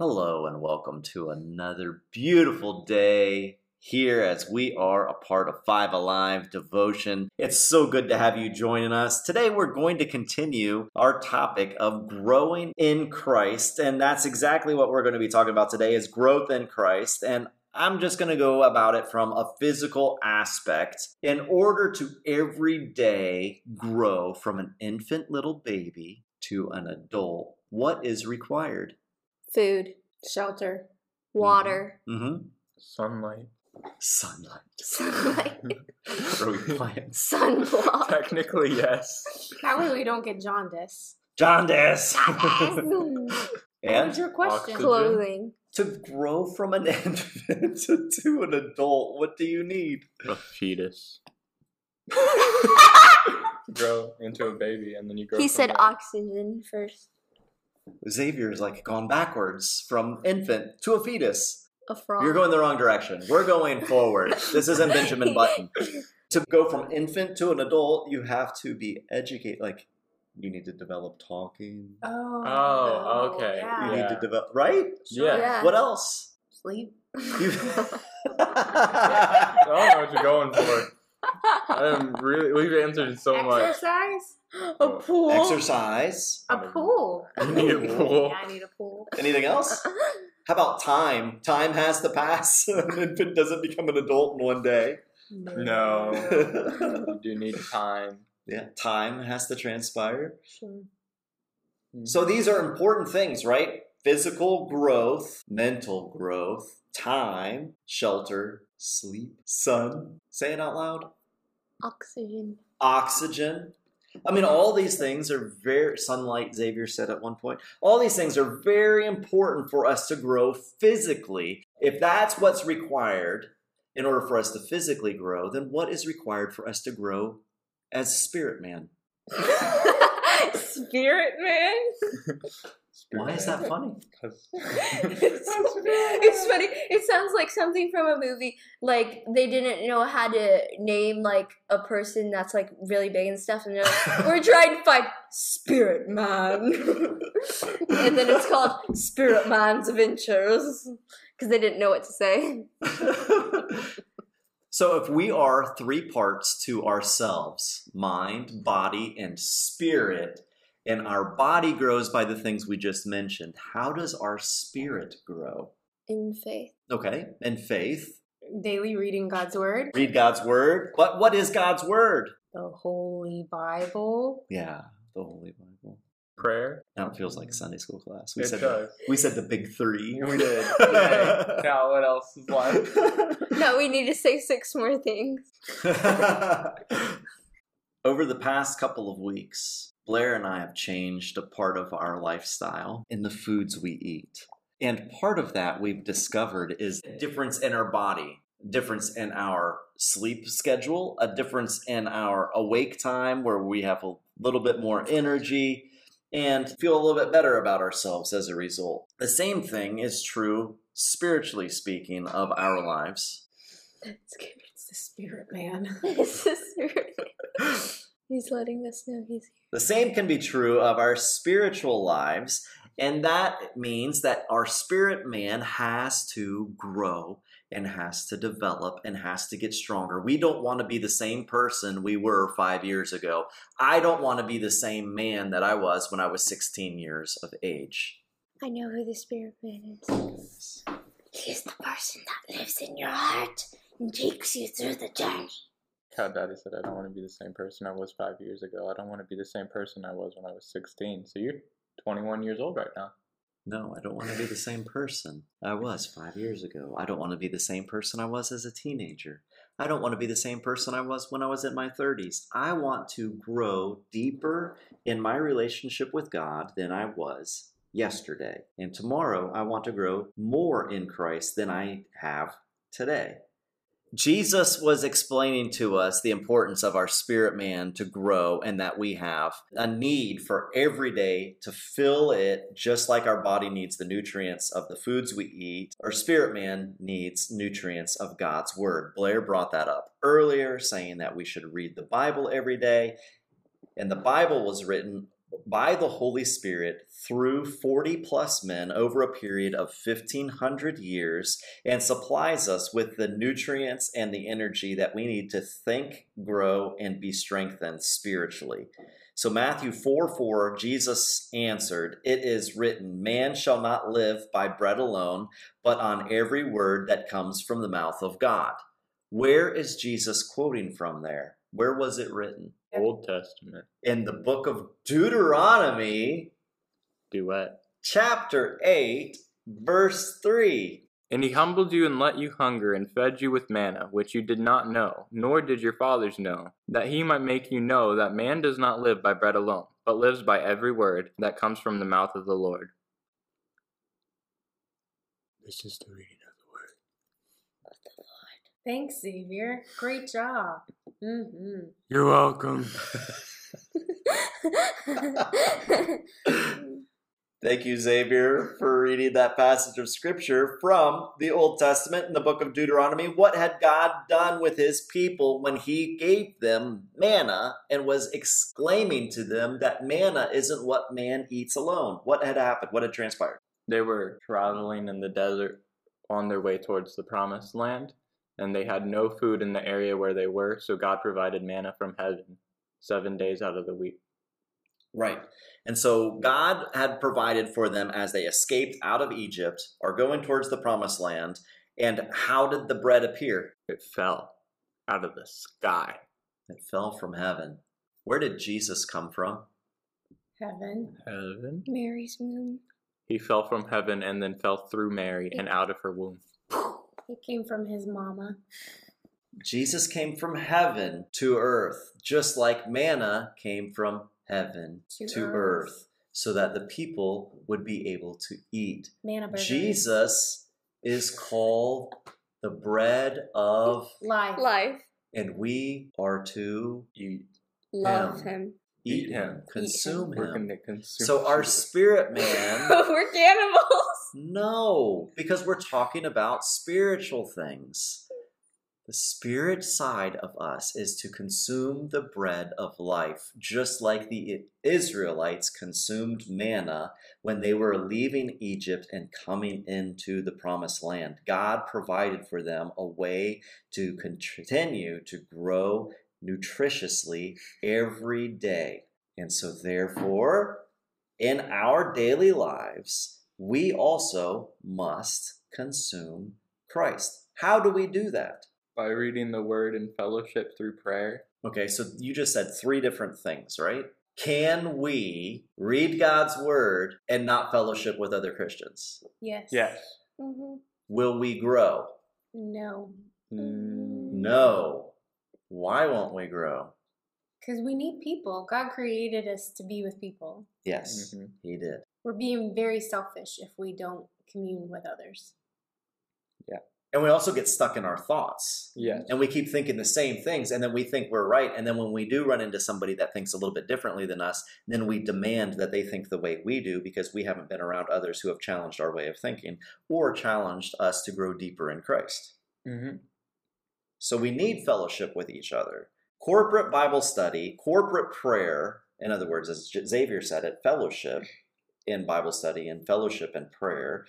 Hello, and welcome to another beautiful day here as we are a part of Five Alive Devotion. It's so good to have you joining us. Today, we're going to continue our topic of growing in Christ, and that's exactly what we're going to be talking about today is growth in Christ. And I'm just going to go about it from a physical aspect. In order to every day grow from an infant little baby to an adult, what is required? Food, Shelter. water, Mm-hmm. Sunlight. Sunlight. sunlight, Are we playing? sunblock. Technically, yes. That way we don't get jaundice. Jaundice. What and was your question? Oxygen. Clothing. to grow from an infant to, to an adult, what do you need? A fetus. grow into a baby and then you grow. He from said there. oxygen first. Xavier's like gone backwards from infant to a fetus. A frog. You're going the wrong direction. We're going forward. This isn't Benjamin Button. To go from infant to an adult, you have to be educated. Like, you need to develop talking. Oh. Oh, okay. Yeah. You Yeah. need to develop, right? Yeah. Yeah. What else? Sleep. You... I don't know what you're going for. I'm really. We've answered so much. Exercise. a pool. Exercise. A um, pool. You need a pool. Yeah, I need a pool. Anything else? How about time? Time has to pass. An infant doesn't become an adult in one day. No. You do need time. yeah, time has to transpire. Sure. Hmm. So these are important things, right? Physical growth, mental growth, time, shelter, sleep, sun. Say it out loud. Oxygen. Oxygen. I mean, all these things are very, sunlight, Xavier said at one point, all these things are very important for us to grow physically. If that's what's required in order for us to physically grow, then what is required for us to grow as spirit man? Spirit man. Why is that funny? 'Cause- it's, it's funny. It sounds like something from a movie. Like they didn't know how to name like a person that's like really big and stuff, and they're like, "We're trying to find Spirit Man," and then it's called Spirit Man's Adventures because they didn't know what to say. so, if we are three parts to ourselves mind, body, and spirit, and our body grows by the things we just mentioned, how does our spirit grow? In faith, Okay, and faith. Daily reading God's word. Read God's word. But what is God's word? The Holy Bible. Yeah, the Holy Bible. Prayer. Now it feels like Sunday school class. We It said does. The, we said the big three. We did. Yay. Now what else is left? no, we need to say six more things. Over the past couple of weeks, Blair and I have changed a part of our lifestyle in the foods we eat. And part of that we've discovered is a difference in our body, difference in our sleep schedule, a difference in our awake time where we have a little bit more energy and feel a little bit better about ourselves as a result. The same thing is true spiritually speaking of our lives. Good. It's the Spirit Man. It's the Spirit. He's letting us know he's. The same can be true of our spiritual lives, and that means that our spirit man has to grow and has to develop and has to get stronger. We don't want to be the same person we were five years ago. I don't want to be the same man that I was when I was 16 years of age. I know who the Spirit Man is. He is the person that lives in your heart and takes you through the journey. How Daddy said, I don't want to be the same person I was five years ago. I don't want to be the same person I was when I was 16. So you're 21 years old right now. No, I don't want to be the same person I was five years ago. I don't want to be the same person I was as a teenager. I don't want to be the same person I was when I was in my 30s. I want to grow deeper in my relationship with God than I was yesterday. And tomorrow, I want to grow more in Christ than I have today. Jesus was explaining to us the importance of our spirit man to grow and that we have a need for every day to fill it just like our body needs the nutrients of the foods we eat. Our spirit man needs nutrients of God's word. Blair brought that up earlier, saying that we should read the Bible every day. And the Bible was written by the Holy Spirit through 40 plus men over a period of 1500 years and supplies us with the nutrients and the energy that we need to think, grow, and be strengthened spiritually. So, Matthew 4 4, Jesus answered, It is written, Man shall not live by bread alone, but on every word that comes from the mouth of God. Where is Jesus quoting from there? Where was it written? Old Testament In the book of Deuteronomy, duet. chapter 8, verse 3. And he humbled you and let you hunger and fed you with manna, which you did not know, nor did your fathers know, that he might make you know that man does not live by bread alone, but lives by every word that comes from the mouth of the Lord. This is the reading of the word. Thanks, Xavier. Great job. Mm-hmm. You're welcome. Thank you, Xavier, for reading that passage of scripture from the Old Testament in the book of Deuteronomy. What had God done with his people when he gave them manna and was exclaiming to them that manna isn't what man eats alone? What had happened? What had transpired? They were traveling in the desert on their way towards the promised land, and they had no food in the area where they were, so God provided manna from heaven seven days out of the week. Right. And so God had provided for them as they escaped out of Egypt or going towards the promised land. And how did the bread appear? It fell out of the sky. It fell from heaven. Where did Jesus come from? Heaven. Heaven? Mary's moon. He fell from heaven and then fell through Mary and out of her womb. He came from his mama. Jesus came from heaven to earth, just like manna came from heaven To to, earth. earth. so that the people would be able to eat. Manna burger. Jesus is called the bread of, Life. Life. and we are to Eat. Love Him. him. eat Eat him, him. consume We're him. going to consume. So our spirit man, But We're cannibals. No, because we're talking about spiritual things. The spirit side of us is to consume the bread of life, just like the Israelites consumed manna when they were leaving Egypt and coming into the promised land. God provided for them a way to continue to grow nutritiously every day. And so, therefore, in our daily lives, we also must consume Christ. How do we do that? by reading the word and fellowship through prayer. Okay, so you just said three different things, right? Can we read God's word and not fellowship with other Christians? Yes. Yes. hmm Will we grow? No. Mm, No. Why won't we grow? Because we need people. God created us to be with people. Yes, Mhm. He did. We're being very selfish if we don't commune with others. Yeah. And we also get stuck in our thoughts. Yeah. And we keep thinking the same things, and then we think we're right. And then when we do run into somebody that thinks a little bit differently than us, then we demand that they think the way we do because we haven't been around others who have challenged our way of thinking or challenged us to grow deeper in Christ. hmm So we need fellowship with each other. Corporate Bible study, corporate prayer, in other words, as Xavier said it, fellowship in Bible study and fellowship and prayer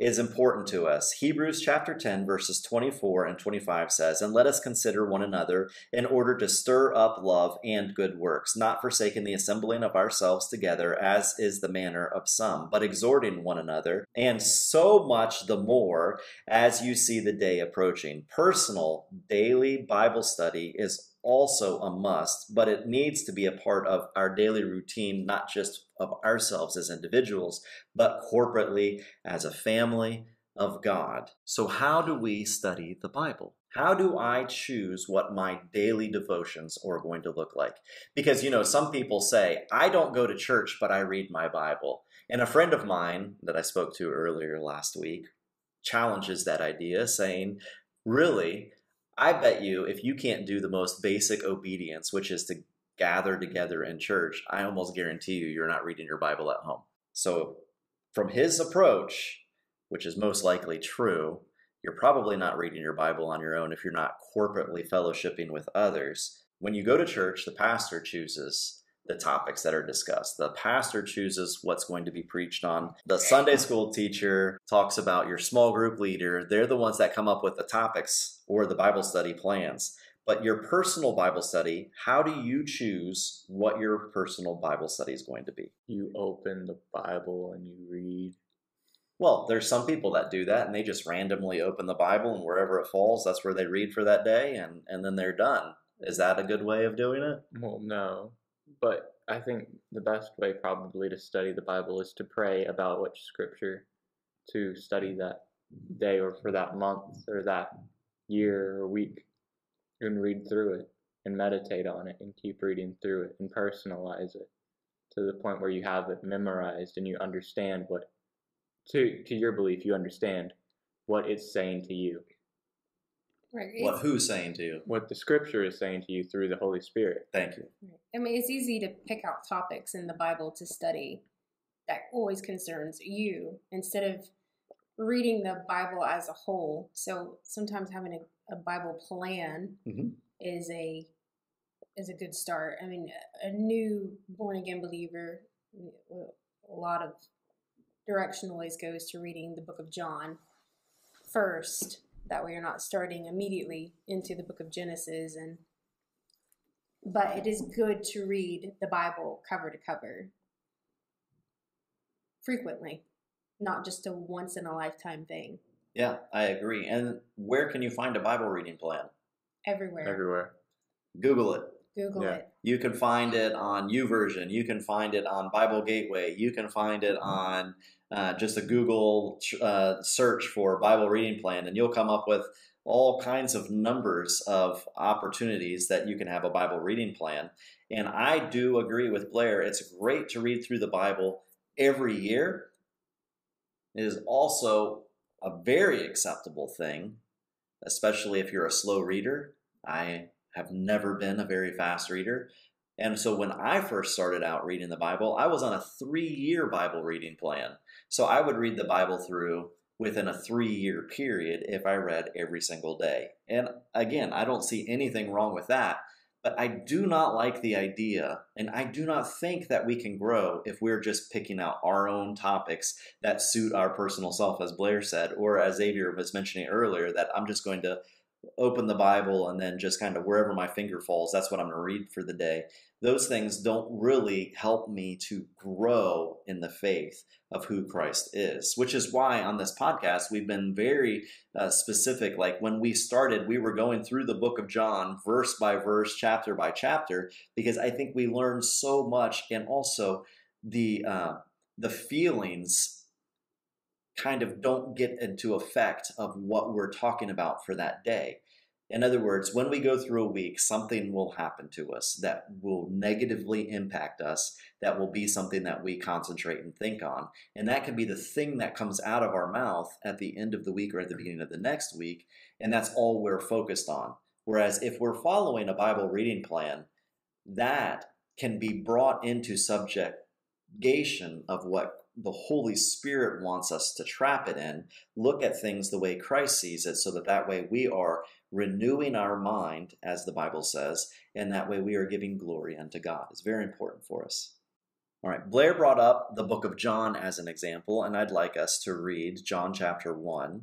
is important to us. Hebrews chapter 10, verses 24 and 25 says, And let us consider one another in order to stir up love and good works, not forsaking the assembling of ourselves together, as is the manner of some, but exhorting one another, and so much the more as you see the day approaching. Personal daily Bible study is also a must, but it needs to be a part of our daily routine, not just of ourselves as individuals, but corporately as a family of God. So, how do we study the Bible? How do I choose what my daily devotions are going to look like? Because, you know, some people say, I don't go to church, but I read my Bible. And a friend of mine that I spoke to earlier last week challenges that idea, saying, Really, I bet you if you can't do the most basic obedience, which is to gather together in church, I almost guarantee you you're not reading your Bible at home. So, from his approach, which is most likely true, you're probably not reading your Bible on your own if you're not corporately fellowshipping with others. When you go to church, the pastor chooses the topics that are discussed. The pastor chooses what's going to be preached on. The Sunday school teacher talks about your small group leader. They're the ones that come up with the topics or the Bible study plans. But your personal Bible study, how do you choose what your personal Bible study is going to be? You open the Bible and you read. Well, there's some people that do that and they just randomly open the Bible and wherever it falls, that's where they read for that day and, and then they're done. Is that a good way of doing it? Well, no. But I think the best way probably to study the Bible is to pray about which scripture to study that day or for that month or that year or week and read through it and meditate on it and keep reading through it and personalize it to the point where you have it memorized and you understand what to to your belief you understand what it's saying to you Right. What who's saying to you? what the scripture is saying to you through the holy spirit Thank you. I mean, it's easy to pick out topics in the Bible to study that always concerns you instead of reading the Bible as a whole. So sometimes having a, a Bible plan Mhm. is a is a good start. I mean, a new born again believer, a lot of direction always goes to reading the book of John first. That way, you're not starting immediately into the book of Genesis and but it is good to read the Bible cover to cover frequently, not just a once in a lifetime thing. Yeah, I agree. And where can you find a Bible reading plan? Everywhere. everywhere Google it. Google Yeah. it. You can find it on YouVersion. You can find it on Bible Gateway. You can find it on uh, just a Google uh, search for Bible reading plan, and you'll come up with all kinds of numbers of opportunities that you can have a Bible reading plan. And I do agree with Blair. It's great to read through the Bible every year. It is also a very acceptable thing, especially if you're a slow reader. I have never been a very fast reader. And so when I first started out reading the Bible, I was on a three year Bible reading plan. So I would read the Bible through within a three year period if I read every single day. And again, I don't see anything wrong with that. But I do not like the idea, and I do not think that we can grow if we're just picking out our own topics that suit our personal self, as Blair said, or as Xavier was mentioning earlier, that I'm just going to open the Bible and then just kind of wherever my finger falls, that's what I'm going to read for the day. Those things don't really help me to grow in the faith of who Christ is, which is why on this podcast we've been very uh, specific. Like when we started, we were going through the book of John, verse by verse, chapter by chapter, because I think we learned so much, and also the uh, the feelings kind of don't get into effect of what we're talking about for that day. In other words, when we go through a week, something will happen to us that will negatively impact us, that will be something that we concentrate and think on. And that can be the thing that comes out of our mouth at the end of the week or at the beginning of the next week. And that's all we're focused on. Whereas if we're following a Bible reading plan, that can be brought into subjugation of what the Holy Spirit wants us to trap it in, look at things the way Christ sees it, so that that way we are renewing our mind, as the Bible says, and that way we are giving glory unto God. It's very important for us. All right, Blair brought up the book of John as an example, and I'd like us to read John chapter 1,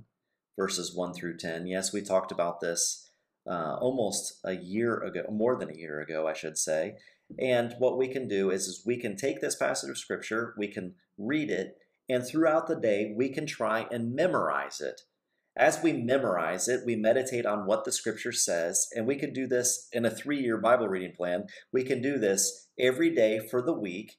verses 1 through 10. Yes, we talked about this uh, almost a year ago, more than a year ago, I should say. And what we can do is, is we can take this passage of scripture, we can read it, and throughout the day we can try and memorize it. As we memorize it, we meditate on what the scripture says, and we can do this in a three year Bible reading plan. We can do this every day for the week.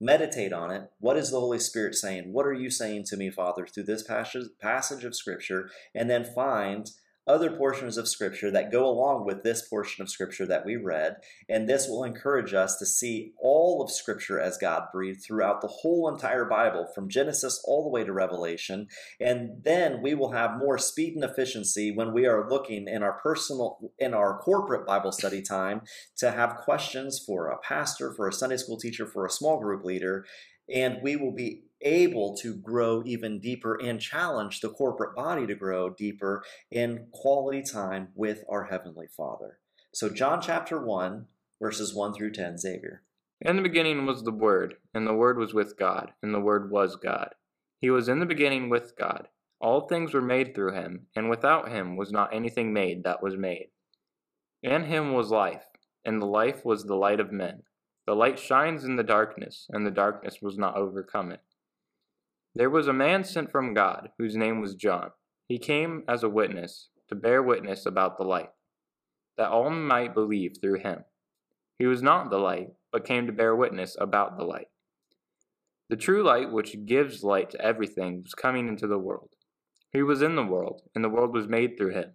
Meditate on it. What is the Holy Spirit saying? What are you saying to me, Father, through this passage, passage of Scripture? And then find other portions of Scripture that go along with this portion of Scripture that we read. And this will encourage us to see all of Scripture as God breathed throughout the whole entire Bible, from Genesis all the way to Revelation. And then we will have more speed and efficiency when we are looking in our personal, in our corporate Bible study time to have questions for a pastor, for a Sunday school teacher, for a small group leader. And we will be able to grow even deeper and challenge the corporate body to grow deeper in quality time with our Heavenly Father. So, John chapter 1, verses 1 through 10, Xavier. In the beginning was the Word, and the Word was with God, and the Word was God. He was in the beginning with God. All things were made through him, and without him was not anything made that was made. In him was life, and the life was the light of men. The light shines in the darkness, and the darkness was not overcome it. There was a man sent from God, whose name was John. He came as a witness, to bear witness about the light, that all might believe through him. He was not the light, but came to bear witness about the light. The true light, which gives light to everything, was coming into the world. He was in the world, and the world was made through him,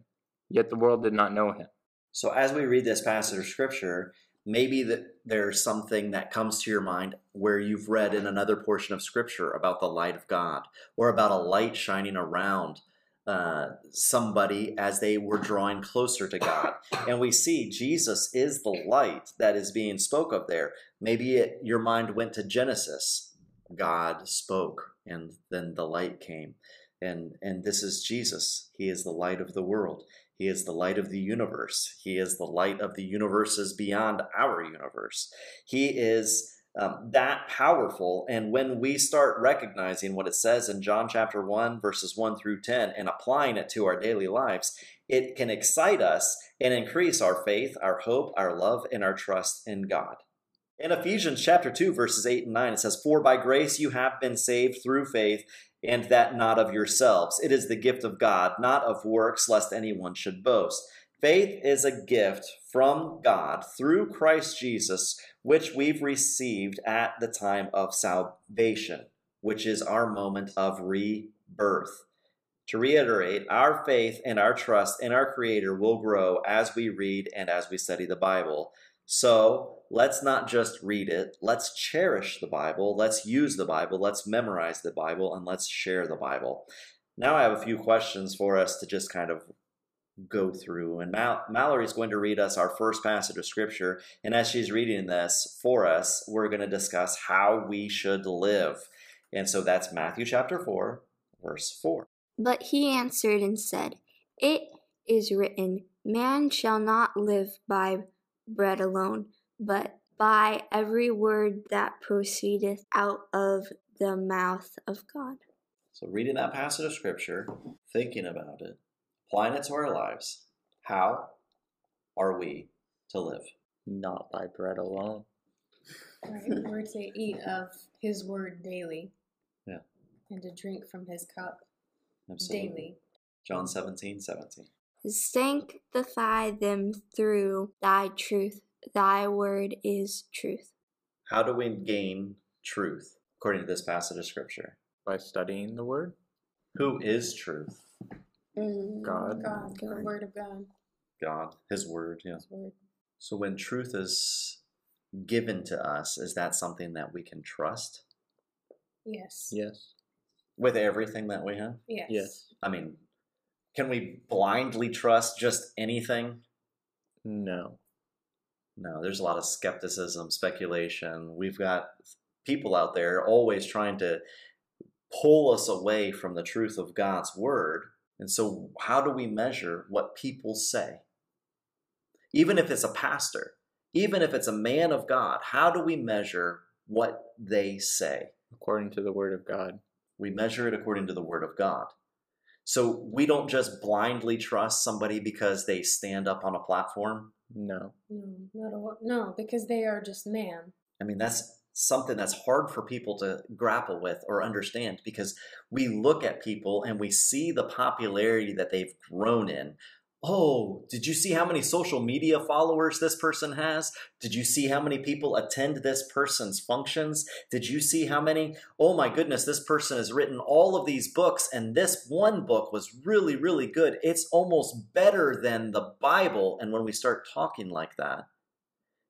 yet the world did not know him. So, as we read this passage of scripture, maybe that there's something that comes to your mind where you've read in another portion of scripture about the light of God or about a light shining around uh, somebody as they were drawing closer to God. And we see Jesus is the light that is being spoke of there. Maybe it, your mind went to Genesis. God spoke, and then the light came. And, and this is Jesus. He is the light of the world. He is the light of the universe. He is the light of the universes beyond our universe. He is um, that powerful. And when we start recognizing what it says in John chapter 1, verses 1 through 10, and applying it to our daily lives, it can excite us and increase our faith, our hope, our love, and our trust in God. In Ephesians chapter 2, verses 8 and 9, it says, For by grace you have been saved through faith, and that not of yourselves. It is the gift of God, not of works, lest anyone should boast. Faith is a gift from God through Christ Jesus, which we've received at the time of salvation, which is our moment of rebirth. To reiterate, our faith and our trust in our Creator will grow as we read and as we study the Bible. So let's not just read it, let's cherish the Bible, let's use the Bible, let's memorize the Bible, and let's share the Bible. Now I have a few questions for us to just kind of go through. And Mal- Mallory is going to read us our first passage of Scripture. And as she's reading this for us, we're going to discuss how we should live. And so that's Matthew chapter 4, verse 4. But he answered and said, It is written, Man shall not live by bread alone, but by every word that proceedeth out of the mouth of God. So, reading that passage of Scripture, thinking about it, applying it to our lives, how are we to live? Not by bread alone. Right? We're to eat of his word daily. Yeah. And to drink from his cup Absolutely. daily. John 17, 17. Sanctify them through thy truth. Thy word is truth. How do we gain truth according to this passage of Scripture? By studying the word? Who is truth? Mm, God. God, the God. word of God. God, His Word, yeah. His word. So when truth is given to us, is that something that we can trust Yes. Yes. with everything that we have? Yes. Yes. I mean, can we blindly trust just anything? No. No, there's a lot of skepticism, speculation. We've got people out there always trying to pull us away from the truth of God's word. And so, how do we measure what people say? Even if it's a pastor, even if it's a man of God, how do we measure what they say? According to the word of God. We measure it according to the word of God. So, we don't just blindly trust somebody because they stand up on a platform. No. No, not all. No, because they are just man. I mean, that's something that's hard for people to grapple with or understand because we look at people and we see the popularity that they've grown in. Oh, did you see how many social media followers this person has? Did you see how many people attend this person's functions? Did you see how many? Oh my goodness, this person has written all of these books, and this one book was really, really good. It's almost better than the Bible. And when we start talking like that,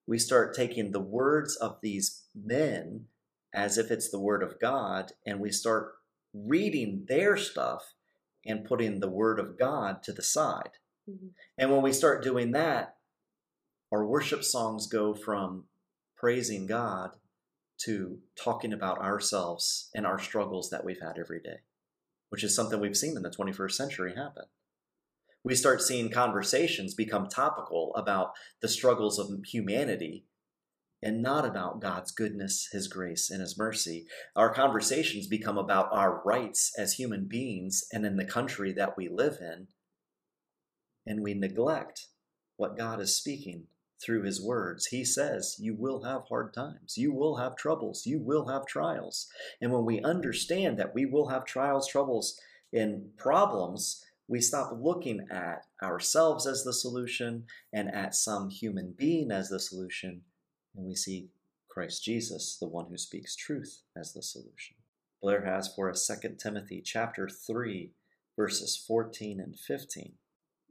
we start taking the words of these men as if it's the word of God, and we start reading their stuff and putting the word of God to the side. Mhm. And when we start doing that, our worship songs go from praising God to talking about ourselves and our struggles that we've had every day, which is something we've seen in the 21st century happen. We start seeing conversations become topical about the struggles of humanity and not about God's goodness, His grace, and His mercy. Our conversations become about our rights as human beings and in the country that we live in, and we neglect what God is speaking through His words. He says, You will have hard times, you will have troubles, you will have trials. And when we understand that we will have trials, troubles, and problems, we stop looking at ourselves as the solution and at some human being as the solution, and we see Christ Jesus, the one who speaks truth, as the solution. Blair has for us 2 Timothy chapter 3, verses 14 and 15.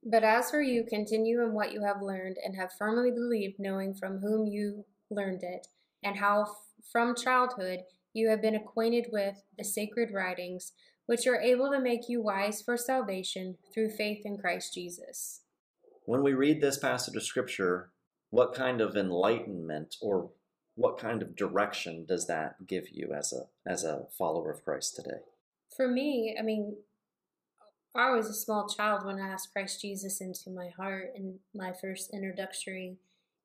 But as for you, continue in what you have learned and have firmly believed, knowing from whom you learned it, and how from childhood you have been acquainted with the sacred writings which are able to make you wise for salvation through faith in Christ Jesus. When we read this passage of Scripture, what kind of enlightenment or what kind of direction does that give you as a as a follower of Christ today? For me, I mean, I was a small child when I asked Christ Jesus into my heart, and my first introductory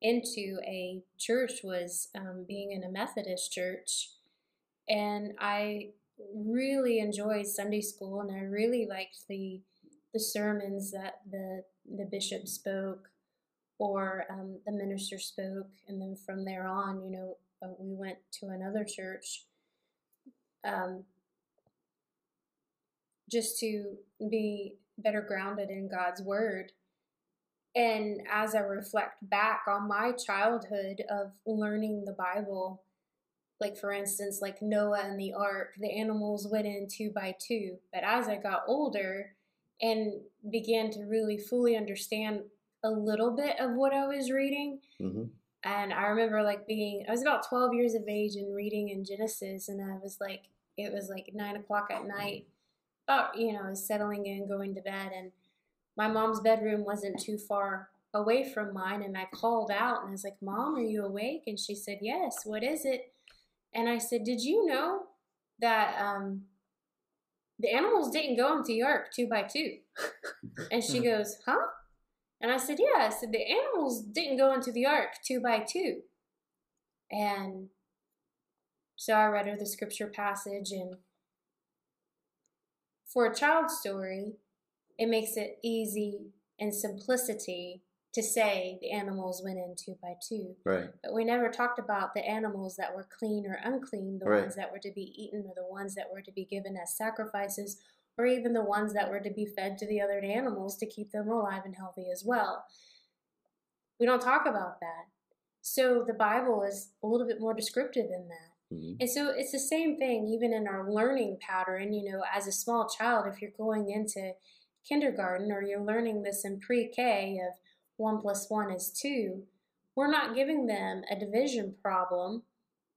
into a church was um, being in a Methodist church, and I really enjoyed Sunday school, and I really liked the the sermons that the the bishop spoke or um, the minister spoke, and then from there on, you know, uh, we went to another church. Um, just to be better grounded in God's word. And as I reflect back on my childhood of learning the Bible, like for instance, like Noah and the ark, the animals went in two by two. But as I got older and began to really fully understand a little bit of what I was reading, Mm-hmm. and I remember like being, I was about 12 years of age and reading in Genesis, and I was like, it was like nine o'clock at night. About, you know, settling in, going to bed, and my mom's bedroom wasn't too far away from mine. And I called out and I was like, Mom, are you awake? And she said, Yes, what is it? And I said, Did you know that um, the animals didn't go into the ark two by two? And she goes, Huh? And I said, Yeah. I said, The animals didn't go into the ark two by two. And so I read her the scripture passage. And for a child story, it makes it easy and simplicity to say the animals went in two by two. Right. But we never talked about the animals that were clean or unclean, the Right. ones that were to be eaten or the ones that were to be given as sacrifices, or even the ones that were to be fed to the other animals to keep them alive and healthy as well. We don't talk about that. So the Bible is a little bit more descriptive in that. Mhm. And so it's the same thing, even in our learning pattern. You know, as a small child, if you're going into kindergarten or you're learning this in pre K of one plus one is two, we're not giving them a division problem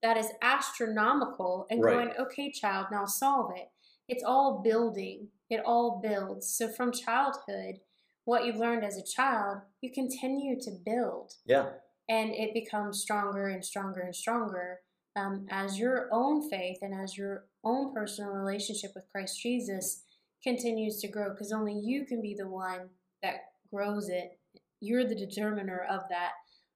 that is astronomical and Right. going, okay, child, now solve it. It's all building, it all builds. So from childhood, what you've learned as a child, you continue to build Yeah. and it becomes stronger and stronger and stronger um, as your own faith and as your own personal relationship with Christ Jesus continues to grow because only you can be the one that grows it. You're the determiner of that,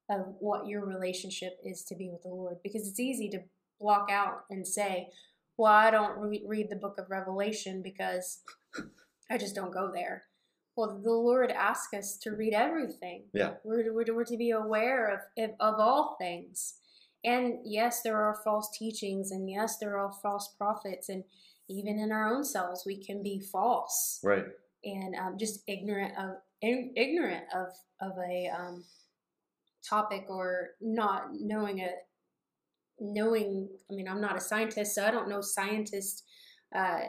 of what your relationship is to be with the Lord. Because it's easy to block out and say, Well, I don't re- read the book of Revelation because I just don't go there. Well, the Lord asks us to read everything. Yeah. We're, we're, we're to be aware of, of, of all things. And yes, there are false teachings, and yes, there are false prophets, and even in our own selves, we can be false Right. and um, just ignorant of ignorant of of a um, topic or not knowing a knowing. I mean, I'm not a scientist, so I don't know scientist uh,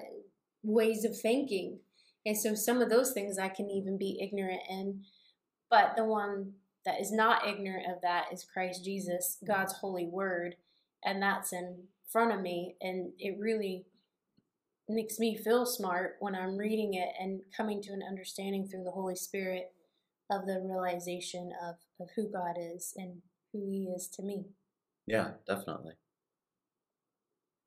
ways of thinking, and so some of those things I can even be ignorant in. But the one that is not ignorant of that is Christ Jesus, God's holy word, and that's in front of me, and it really makes me feel smart when I'm reading it and coming to an understanding through the Holy Spirit of the realization of, of who God is and who He is to me. Yeah, definitely.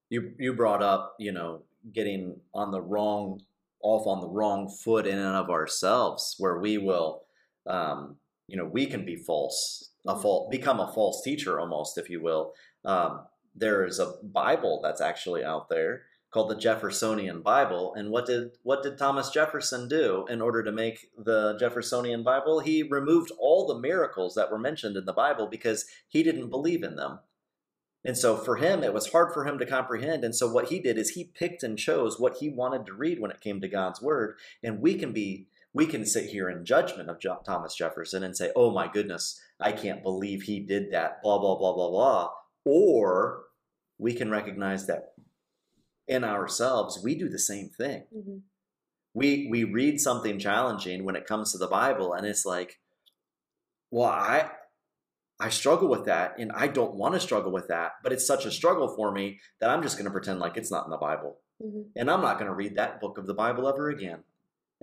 You you brought up, you know, getting on the wrong off on the wrong foot in and of ourselves, where we will, um, you know, we can be false a false become a false teacher almost, if you will. Um, there is a Bible that's actually out there called the Jeffersonian Bible. And what did what did Thomas Jefferson do in order to make the Jeffersonian Bible? He removed all the miracles that were mentioned in the Bible because he didn't believe in them. And so for him, it was hard for him to comprehend. And so what he did is he picked and chose what he wanted to read when it came to God's word. And we can be we can sit here in judgment of Jo- Thomas Jefferson and say, "Oh my goodness, I can't believe he did that." Blah blah blah blah blah. Or we can recognize that in ourselves we do the same thing. hmm We we read something challenging when it comes to the Bible, and it's like, well, I I struggle with that, and I don't want to struggle with that, but it's such a struggle for me that I'm just going to pretend like it's not in the Bible hmm and I'm not going to read that book of the Bible ever again.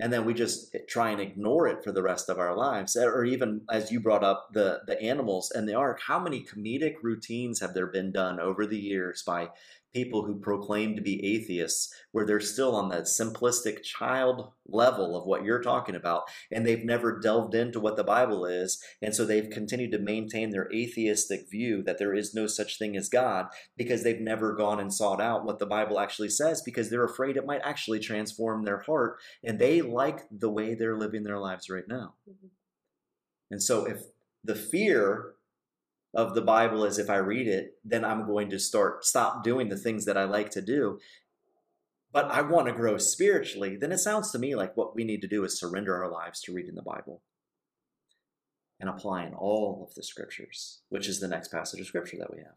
And then we just try and ignore it for the rest of our lives. Or even as you brought up the the animals and the ark, how many comedic routines have there been done over the years by people who proclaim to be atheists where they're still on that simplistic child level of what you're talking about and they've never delved into what the Bible is and so they've continued to maintain their atheistic view that there is no such thing as God because they've never gone and sought out what the Bible actually says because they're afraid it might actually transform their heart and they like the way they're living their lives right now. Mhm. And so if the fear of the Bible is if I read it, then I'm going to start stop doing the things that I like to do. But I want to grow spiritually, then it sounds to me like what we need to do is surrender our lives to reading the Bible and applying all of the scriptures, which is the next passage of scripture that we have.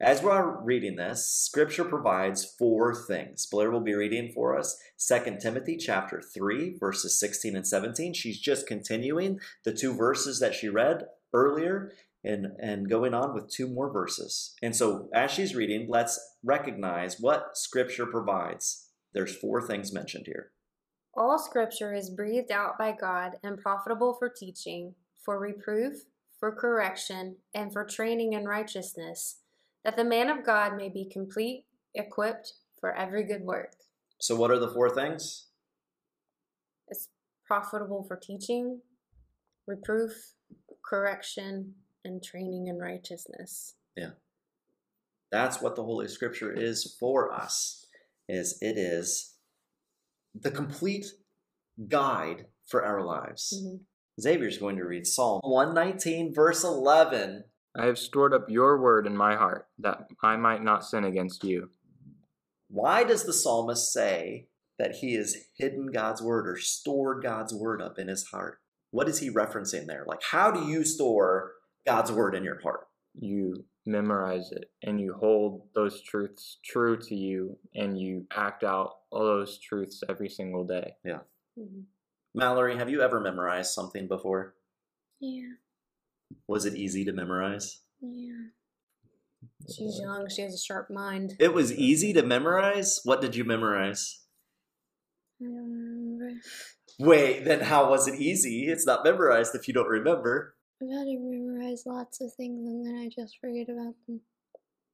As we're reading this, scripture provides four things. Blair will be reading for us 2 Timothy chapter 3 verses 16 and 17. She's just continuing the two verses that she read earlier and and going on with two more verses. And so as she's reading, let's recognize what scripture provides. There's four things mentioned here. All scripture is breathed out by God and profitable for teaching, for reproof, for correction, and for training in righteousness, that the man of God may be complete, equipped for every good work. So what are the four things? It's profitable for teaching, reproof, correction, and training in righteousness. Yeah. That's what the Holy Scripture is for us. Is it is the complete guide for our lives. Mhm. Xavier's going to read Psalm 119, verse 11. I have stored up your word in my heart, that I might not sin against you. Why does the psalmist say that he has hidden God's word or stored God's word up in his heart? What is he referencing there? Like, how do you store God's word in your heart? You memorize it and you hold those truths true to you and you act out all those truths every single day. Mhm. Mallory, have you ever memorized something before? Yeah, Was it easy to memorize? yeah. She's young, she has a sharp mind. It was easy to memorize? What did you memorize? I don't remember. Wait, then how was it easy? It's not memorized if you don't remember. I've had to memorize lots of things and then I just forget about them.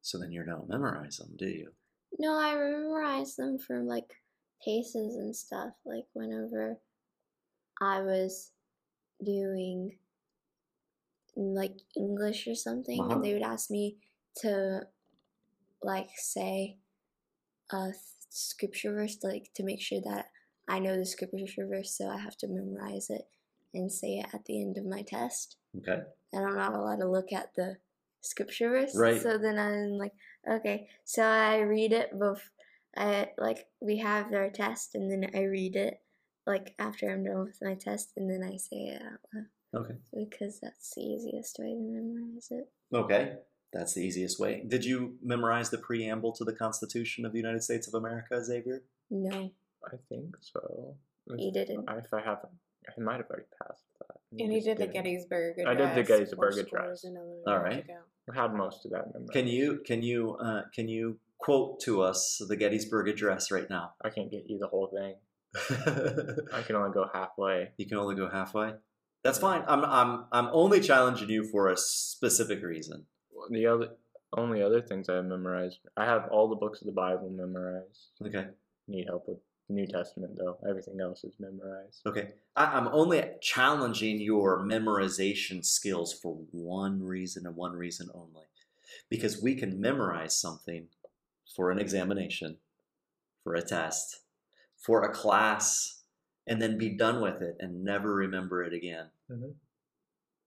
So then you don't memorize them, do you? No, I memorize them from like cases and stuff. Like whenever I was doing like English or something, Uh-huh. and they would ask me to like say a scripture verse, like to make sure that I know the scripture verse, so I have to memorize it and say it at the end of my test. Okay. and I'm not allowed to look at the scripture verse. Right. So then I'm like, okay, so I read it bef- I like we have our test, and then I read it like after I'm done with my test, and then I say it out loud Okay. because that's the easiest way to memorize it. Okay. That's the easiest way. Did you memorize the preamble to the Constitution of the United States of America, Xavier? No, I think so. you didn't. If I haven't, I might have already passed that. And he Just did the didn't. Gettysburg I did the Gettysburg Address. scores and eleven All years right. ago. I had most of that memorized. Can you can you uh, can you quote to us the Gettysburg Address right now? I can't get you the whole thing. I can only go halfway. you can only go halfway. That's fine. I'm I'm I'm only challenging you for a specific reason. The other only other things I have memorized. I have all the books of the Bible memorized. Okay. Need help with the New Testament, though. Everything else is memorized. Okay. I, I'm only challenging your memorization skills for one reason and one reason only. Because we can memorize something for an examination, for a test, for a class, and then be done with it and never remember it again. Mhm.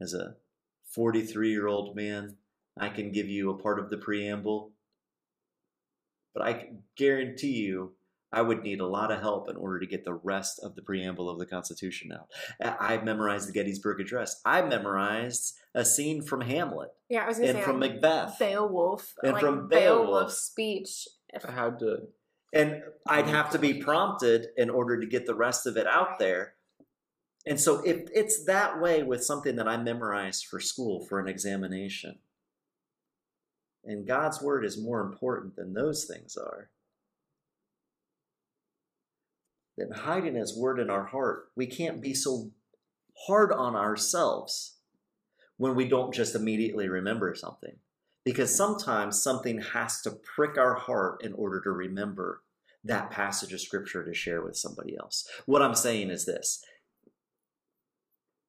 As a 43 year old man, I can give you a part of the preamble, but I guarantee you I would need a lot of help in order to get the rest of the preamble of the Constitution out. I I memorized the Gettysburg Address. I memorized a scene from Hamlet Yeah, I was gonna and say from like, Macbeth. Beowulf, And like from Beowulf's Beowulf. speech. If- I had to. And I'd have to be prompted in order to get the rest of it out there. And so if it's that way with something that I memorized for school for an examination, and God's word is more important than those things are, then hiding his word in our heart, we can't be so hard on ourselves when we don't just immediately remember something. Because sometimes something has to prick our heart in order to remember that passage of scripture to share with somebody else. What I'm saying is this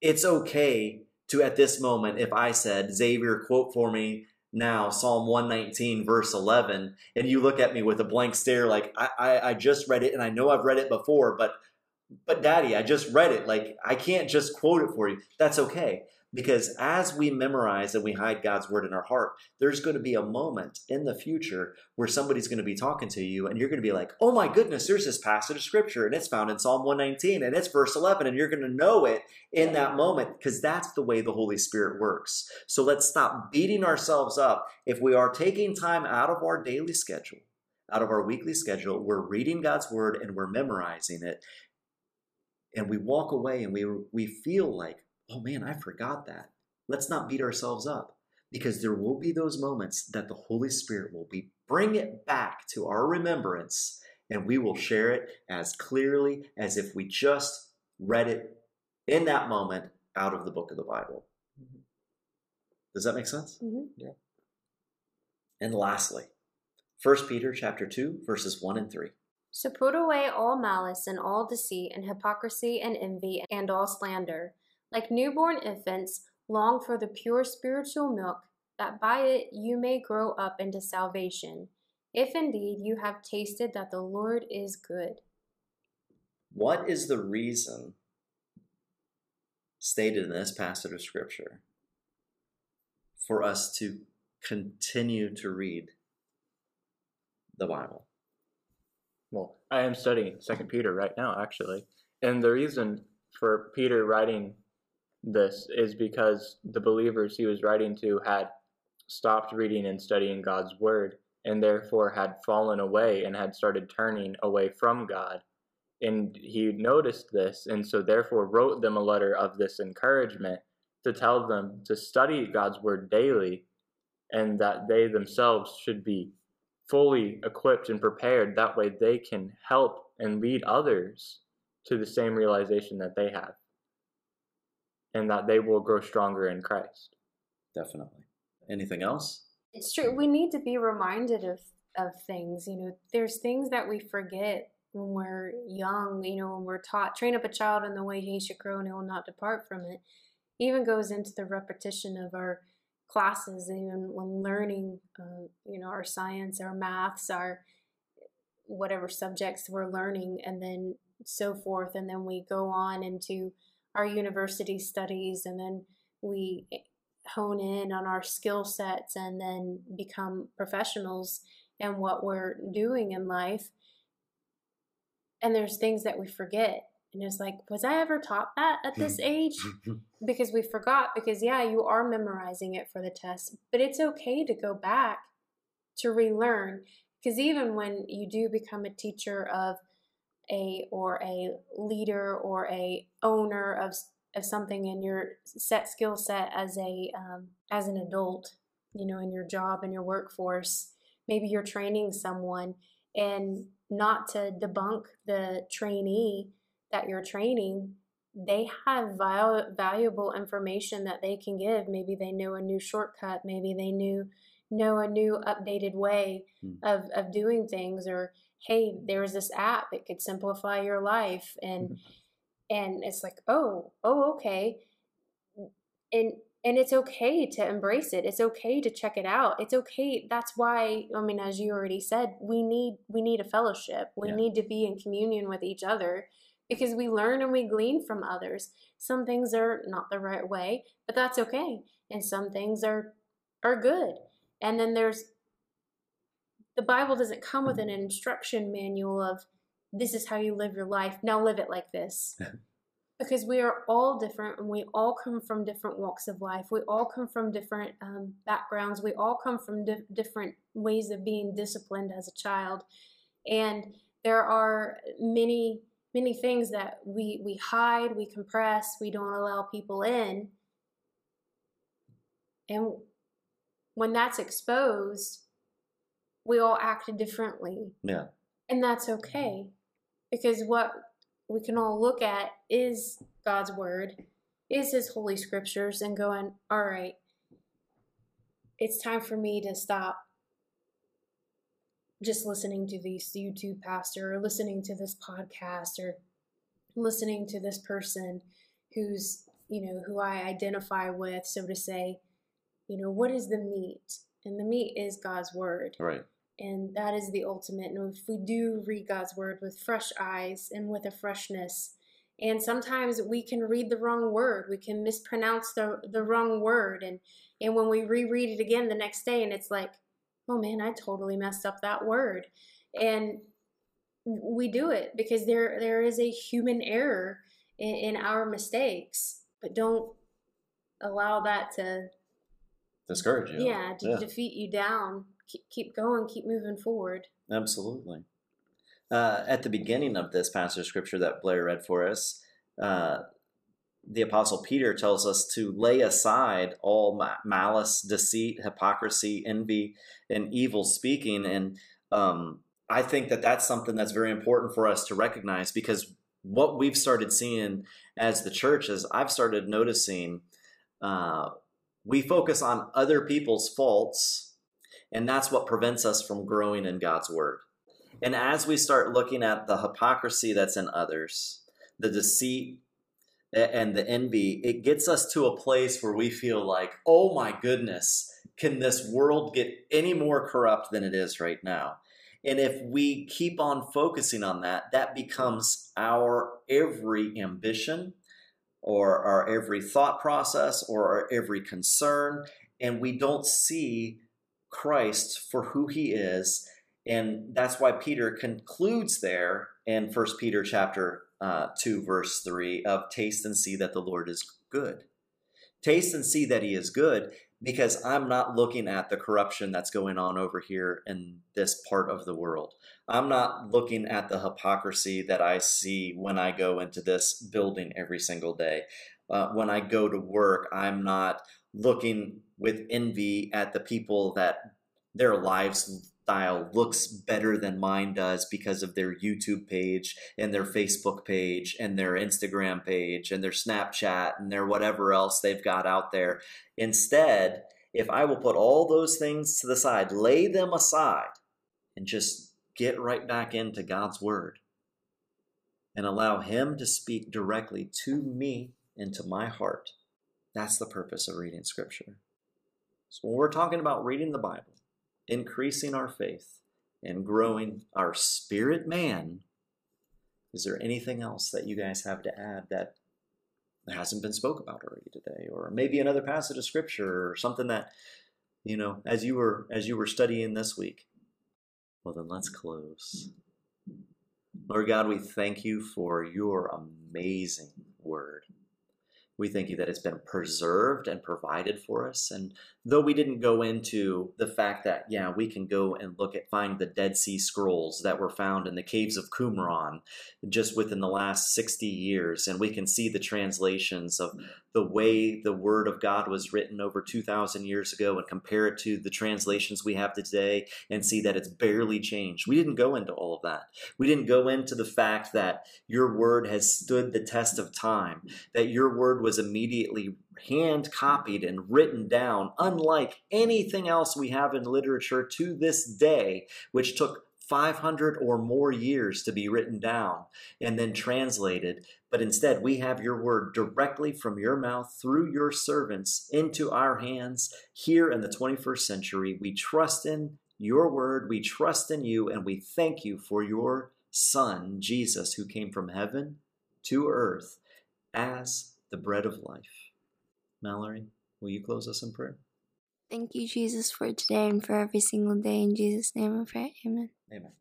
it's okay to, at this moment, if I said, Xavier, quote for me now Psalm 119, verse 11, and you look at me with a blank stare, like, I, I, I just read it and I know I've read it before, but but daddy, I just read it. Like, I can't just quote it for you. That's okay. Because as we memorize and we hide God's word in our heart, there's going to be a moment in the future where somebody's going to be talking to you and you're going to be like, oh my goodness, there's this passage of scripture and it's found in Psalm 119 and it's verse 11 and you're going to know it in that moment because that's the way the Holy Spirit works. So let's stop beating ourselves up. If we are taking time out of our daily schedule, out of our weekly schedule, we're reading God's word and we're memorizing it. And we walk away and we, we feel like, oh man, I forgot that. Let's not beat ourselves up because there will be those moments that the Holy Spirit will be bring it back to our remembrance and we will share it as clearly as if we just read it in that moment out of the book of the Bible. Does that make sense? Mhm. And lastly, 1 Peter chapter 2 verses 1 and 3. So put away all malice and all deceit and hypocrisy and envy and all slander. Like newborn infants, long for the pure spiritual milk, that by it you may grow up into salvation, if indeed you have tasted that the Lord is good. What is the reason stated in this passage of Scripture for us to continue to read the Bible? Well, I am studying Second Peter right now, actually, and the reason for Peter writing this is because the believers he was writing to had stopped reading and studying God's word, and therefore had fallen away and had started turning away from God. And he noticed this, and so therefore wrote them a letter of this encouragement to tell them to study God's word daily, and that they themselves should be fully equipped and prepared. That way they can help and lead others to the same realization that they have, and that they will grow stronger in Christ. Definitely. Anything else? It's true. We need to be reminded of of things. You know, there's things that we forget when we're young. You know, when we're taught, train up a child in the way he should grow, and he will not depart from it. Even goes into the repetition of our classes, even when learning. Uh, you know, our science, our maths, our whatever subjects we're learning, and then so forth, and then we go on into our university studies, and then we hone in on our skill sets and then become professionals and what we're doing in life. And there's things that we forget. And it's like, was I ever taught that at this hmm. age? Because we forgot, because yeah, you are memorizing it for the test, but it's okay to go back to relearn. Because even when you do become a teacher of a or a leader or a owner of of something in your set skill set as a um, as an adult you know in your job and your workforce. Maybe you're training someone and not to debunk the trainee that you're training they have val- valuable information that they can give. Maybe they know a new shortcut. Maybe they knew know a new updated way Hmm. of, of doing things or hey, there's this app, it could simplify your life. And, Mhm. and it's like, oh, oh, okay. And, and it's okay to embrace it. It's okay to check it out. It's okay. That's why, I mean, as you already said, we need, we need a fellowship. We Yeah. need to be in communion with each other because we learn and we glean from others. Some things are not the right way, but that's okay. And some things are, are good. And then there's the Bible doesn't come with an instruction manual of this is how you live your life. Now live it like this. because we are all different and we all come from different walks of life. We all come from different um, backgrounds. We all come from di- different ways of being disciplined as a child. And there are many, many things that we, we hide, we compress, we don't allow people in. And when that's exposed, we all act differently. Yeah. And that's okay. Because what we can all look at is God's word, is his holy scriptures, and going, all right, it's time for me to stop just listening to this YouTube pastor or listening to this podcast or listening to this person who's, you know, who I identify with, so to say, you know, what is the meat? And the meat is God's word Right. And that is the ultimate. And if we do read God's word with fresh eyes and with a freshness, and sometimes we can read the wrong word, we can mispronounce the the wrong word, and and when we reread it again the next day, and it's like, oh man, I totally messed up that word, and we do it because there there is a human error in, in our mistakes, but don't allow that to Discourage you. yeah to defeat you down. Keep, keep going, keep moving forward. Absolutely. Uh, at the beginning of this passage of scripture that Blair read for us, uh, the Apostle Peter tells us to lay aside all malice, deceit, hypocrisy, envy, and evil speaking. And um, I think that that's something that's very important for us to recognize because what we've started seeing as the church is I've started noticing uh, we focus on other people's faults, and that's what prevents us from growing in God's word. And as we start looking at the hypocrisy that's in others, the deceit and the envy, it gets us to a place where we feel like, oh my goodness, can this world get any more corrupt than it is right now? And if we keep on focusing on that, that becomes our every ambition or our every thought process or our every concern. And we don't see Christ for who he is. And that's why Peter concludes there in First Peter chapter uh, 2, verse 3 of taste and see that the Lord is good. Taste and see that he is good because I'm not looking at the corruption that's going on over here in this part of the world. I'm not looking at the hypocrisy that I see when I go into this building every single day. Uh, when I go to work, I'm not looking with envy at the people that their lifestyle looks better than mine does because of their YouTube page and their Facebook page and their Instagram page and their Snapchat and their whatever else they've got out there. Instead, if I will put all those things to the side, lay them aside, and just get right back into God's Word and allow Him to speak directly to me and to my heart, that's the purpose of reading Scripture. So when we're talking about reading the Bible, increasing our faith, and growing our spirit man, is there anything else that you guys have to add that hasn't been spoke about already today? Or maybe another passage of scripture or something that you know as you were as you were studying this week. Well then let's close. Lord god we thank you for your amazing word we thank you that it's been preserved and provided for us. And though we didn't go into the fact that, yeah, we can go and look at, find the Dead Sea Scrolls that were found in the caves of Qumran just within the last 60 years, and we can see the translations of the way the Word of God was written over 2,000 years ago and compare it to the translations we have today and see that it's barely changed. We didn't go into all of that. We didn't go into the fact that your Word has stood the test of time, that your Word was immediately hand copied and written down, unlike anything else we have in literature to this day, which took 500 or more years to be written down and then translated. But instead, we have your word directly from your mouth through your servants into our hands here in the 21st century. We trust in your word, we trust in you, and we thank you for your Son, Jesus, who came from heaven to earth as the bread of life. Mallory, will you close us in prayer? Thank you, Jesus, for today and for every single day. In Jesus' name I pray. Amen. Amen.